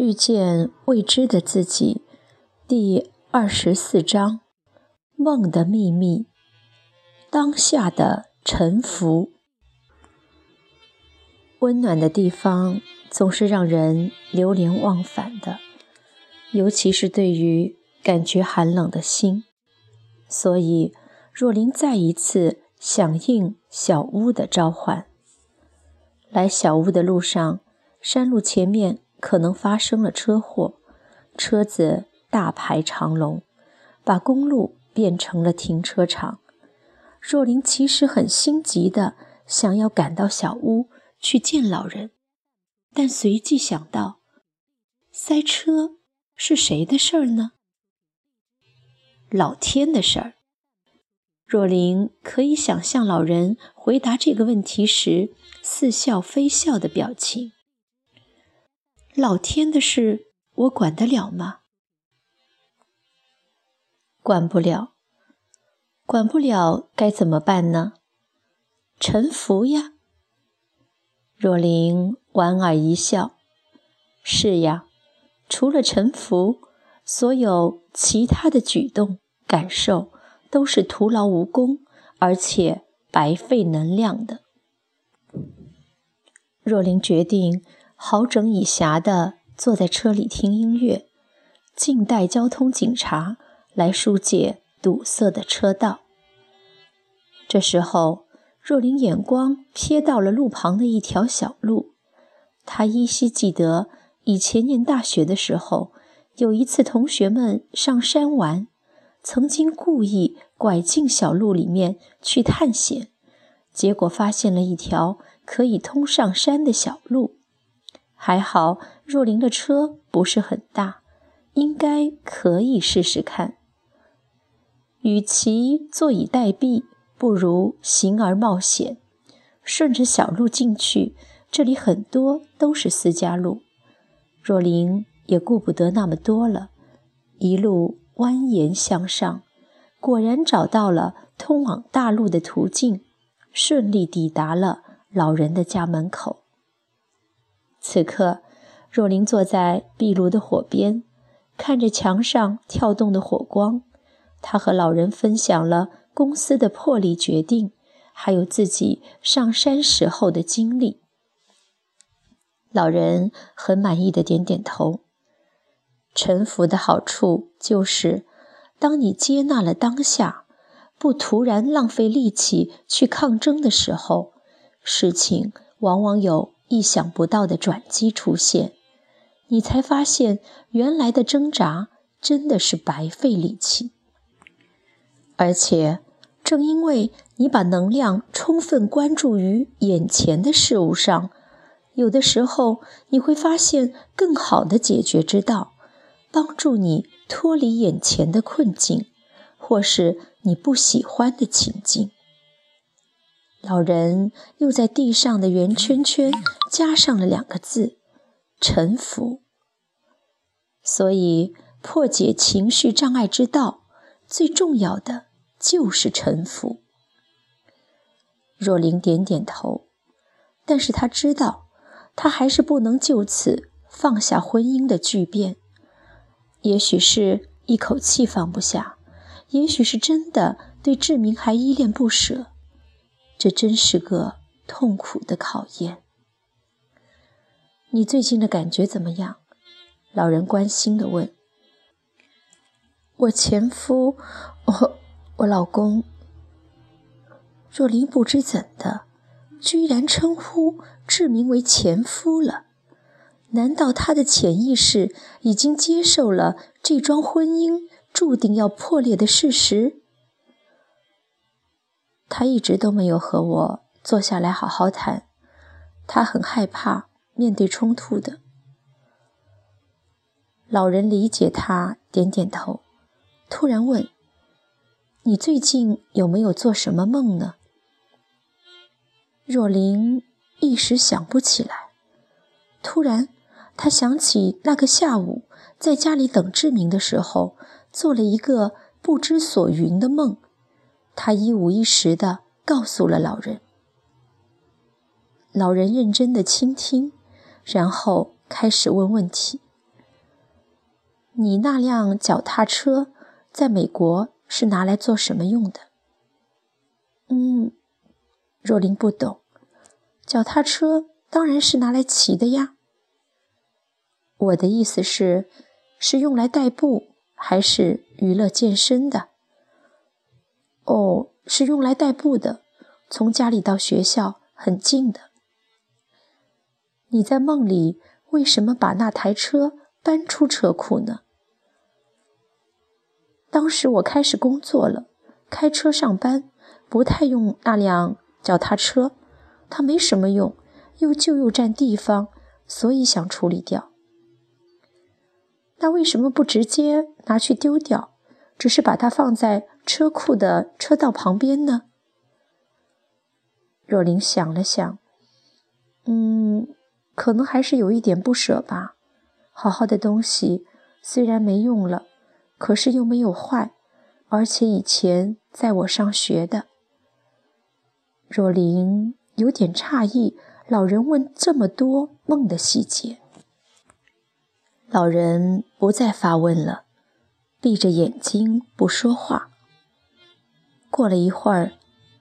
遇见未知的自己，第二十四章：梦的秘密。当下的沉浮。温暖的地方总是让人流连忘返的，尤其是对于感觉寒冷的心。所以，若琳再一次响应小屋的召唤。来小屋的路上，山路前面。可能发生了车祸，车子大排长龙，把公路变成了停车场。若琳其实很心急的想要赶到小屋去见老人，但随即想到，塞车是谁的事儿呢？老天的事儿。若琳可以想象老人回答这个问题时似笑非笑的表情。老天的事，我管得了吗？管不了，管不了，该怎么办呢？臣服呀。若琳莞尔一笑：“是呀，除了臣服，所有其他的举动、感受都是徒劳无功，而且白费能量的。”若琳决定。好整以暇地坐在车里听音乐，静待交通警察来疏解堵塞的车道。这时候，若琳眼光瞥到了路旁的一条小路。她依稀记得，以前念大学的时候，有一次同学们上山玩，曾经故意拐进小路里面去探险，结果发现了一条可以通上山的小路。还好，若琳的车不是很大，应该可以试试看。与其坐以待毙，不如行而冒险，顺着小路进去。这里很多都是私家路，若琳也顾不得那么多了，一路蜿蜒向上，果然找到了通往大路的途径，顺利抵达了老人的家门口。此刻，若琳坐在壁炉的火边，看着墙上跳动的火光。她和老人分享了公司的破例决定，还有自己上山时候的经历。老人很满意的点点头。臣服的好处就是，当你接纳了当下，不突然浪费力气去抗争的时候，事情往往有。意想不到的转机出现，你才发现原来的挣扎真的是白费力气。而且，正因为你把能量充分关注于眼前的事物上，有的时候你会发现更好的解决之道，帮助你脱离眼前的困境，或是你不喜欢的情境。老人又在地上的圆圈圈加上了两个字：“臣服。”所以，破解情绪障碍之道，最重要的就是臣服。若琳点点头，但是他知道，他还是不能就此放下婚姻的巨变。也许是一口气放不下，也许是真的对志明还依恋不舍。这真是个痛苦的考验。你最近的感觉怎么样？老人关心地问。我前夫，我我老公。若琳不知怎的，居然称呼志明为前夫了。难道他的潜意识已经接受了这桩婚姻注定要破裂的事实？他一直都没有和我坐下来好好谈，他很害怕面对冲突的。老人理解他，点点头，突然问：“你最近有没有做什么梦呢？”若琳一时想不起来，突然，他想起那个下午在家里等志明的时候，做了一个不知所云的梦。他一五一十地告诉了老人。老人认真地倾听，然后开始问问题。你那辆脚踏车在美国是拿来做什么用的？嗯，若琳不懂，脚踏车当然是拿来骑的呀。我的意思是，是用来代步还是娱乐健身的？哦，是用来代步的，从家里到学校很近的。你在梦里为什么把那台车搬出车库呢？当时我开始工作了，开车上班，不太用那辆脚踏车，它没什么用，又旧又占地方，所以想处理掉。那为什么不直接拿去丢掉，只是把它放在车库的车道旁边呢？若琳想了想，嗯。可能还是有一点不舍吧。好好的东西虽然没用了，可是又没有坏，而且以前在我上学的。若琳有点诧异，老人问这么多梦的细节。老人不再发问了，闭着眼睛不说话。过了一会儿，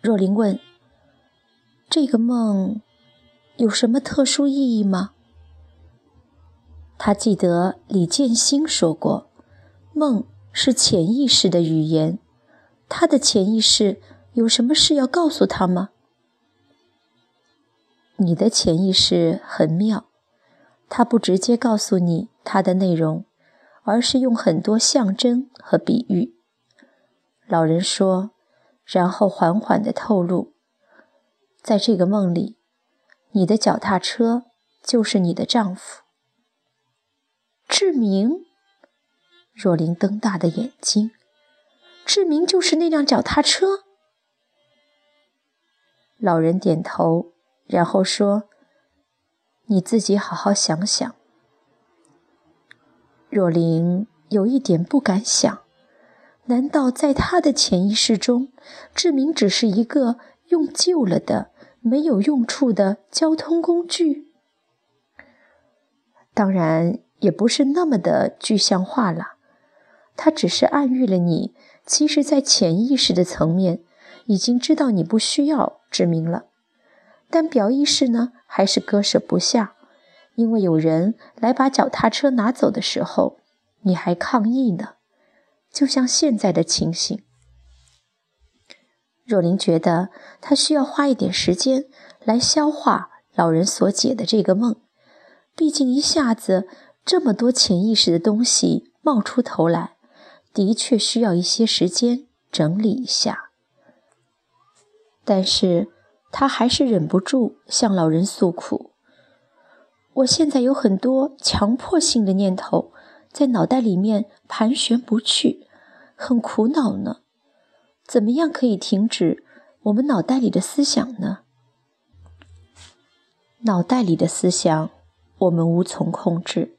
若琳问：“这个梦？”有什么特殊意义吗？他记得李建新说过，梦是潜意识的语言。他的潜意识有什么事要告诉他吗？你的潜意识很妙，他不直接告诉你它的内容，而是用很多象征和比喻。老人说，然后缓缓地透露，在这个梦里。你的脚踏车就是你的丈夫，志明。若琳瞪大的眼睛，志明就是那辆脚踏车。老人点头，然后说：“你自己好好想想。”若琳有一点不敢想，难道在他的潜意识中，志明只是一个用旧了的？没有用处的交通工具，当然也不是那么的具象化了。他只是暗喻了你，其实，在潜意识的层面，已经知道你不需要志明了。但表意识呢，还是割舍不下，因为有人来把脚踏车拿走的时候，你还抗议呢，就像现在的情形。若琳觉得她需要花一点时间来消化老人所解的这个梦，毕竟一下子这么多潜意识的东西冒出头来，的确需要一些时间整理一下。但是她还是忍不住向老人诉苦：“我现在有很多强迫性的念头在脑袋里面盘旋不去，很苦恼呢。”怎么样可以停止我们脑袋里的思想呢？脑袋里的思想，我们无从控制。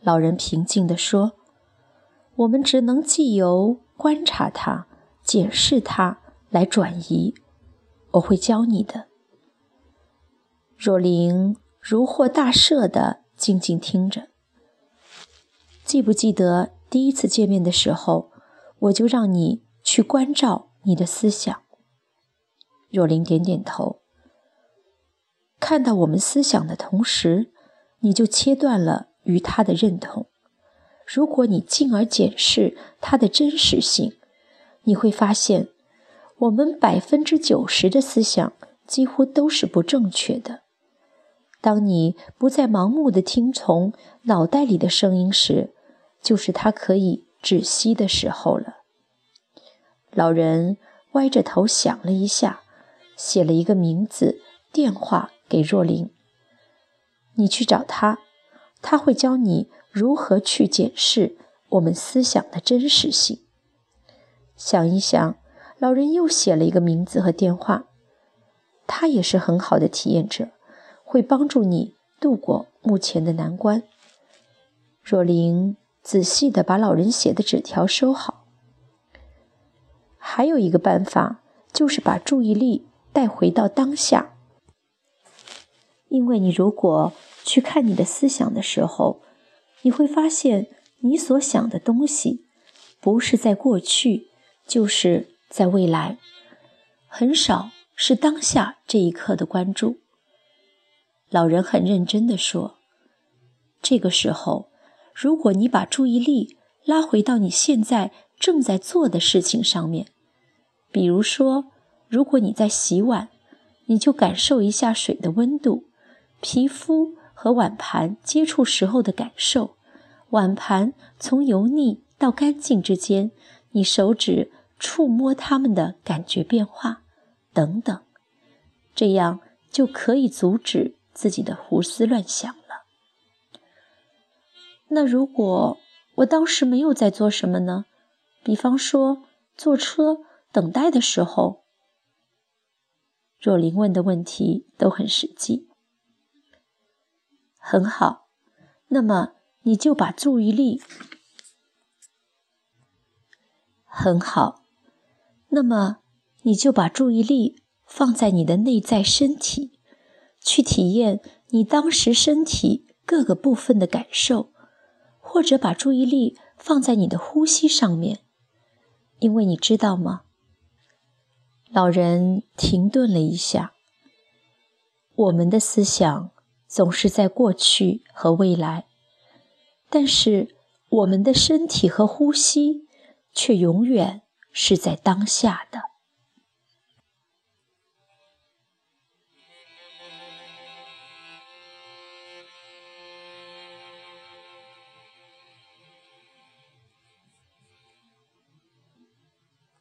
老人平静地说：“我们只能既由观察它、检视它来转移。我会教你的。”若琳如获大赦的静静听着。记不记得第一次见面的时候，我就让你。去关照你的思想。若琳点点头。看到我们思想的同时，你就切断了与他的认同。如果你进而检视它的真实性，你会发现，我们百分之九十的思想几乎都是不正确的。当你不再盲目的听从脑袋里的声音时，就是他可以止息的时候了。老人歪着头想了一下，写了一个名字、电话给若琳。你去找他，他会教你如何去检视我们思想的真实性。想一想，老人又写了一个名字和电话。他也是很好的体验者，会帮助你度过目前的难关。若琳仔细地把老人写的纸条收好。还有一个办法，就是把注意力带回到当下。因为你如果去看你的思想的时候，你会发现你所想的东西，不是在过去，就是在未来，很少是当下这一刻的关注。老人很认真地说：“这个时候，如果你把注意力拉回到你现在正在做的事情上面，比如说，如果你在洗碗，你就感受一下水的温度，皮肤和碗盘接触时候的感受。”碗盘从油腻到干净之间，你手指触摸它们的感觉变化，等等，这样就可以阻止自己的胡思乱想。那如果我当时没有在做什么呢？比方说坐车等待的时候。若琳问的问题都很实际。很好，那么。你就把注意力很好，那么你就把注意力放在你的内在身体，去体验你当时身体各个部分的感受，或者把注意力放在你的呼吸上面，因为你知道吗？老人停顿了一下，我们的思想总是在过去和未来。但是，我们的身体和呼吸却永远是在当下的。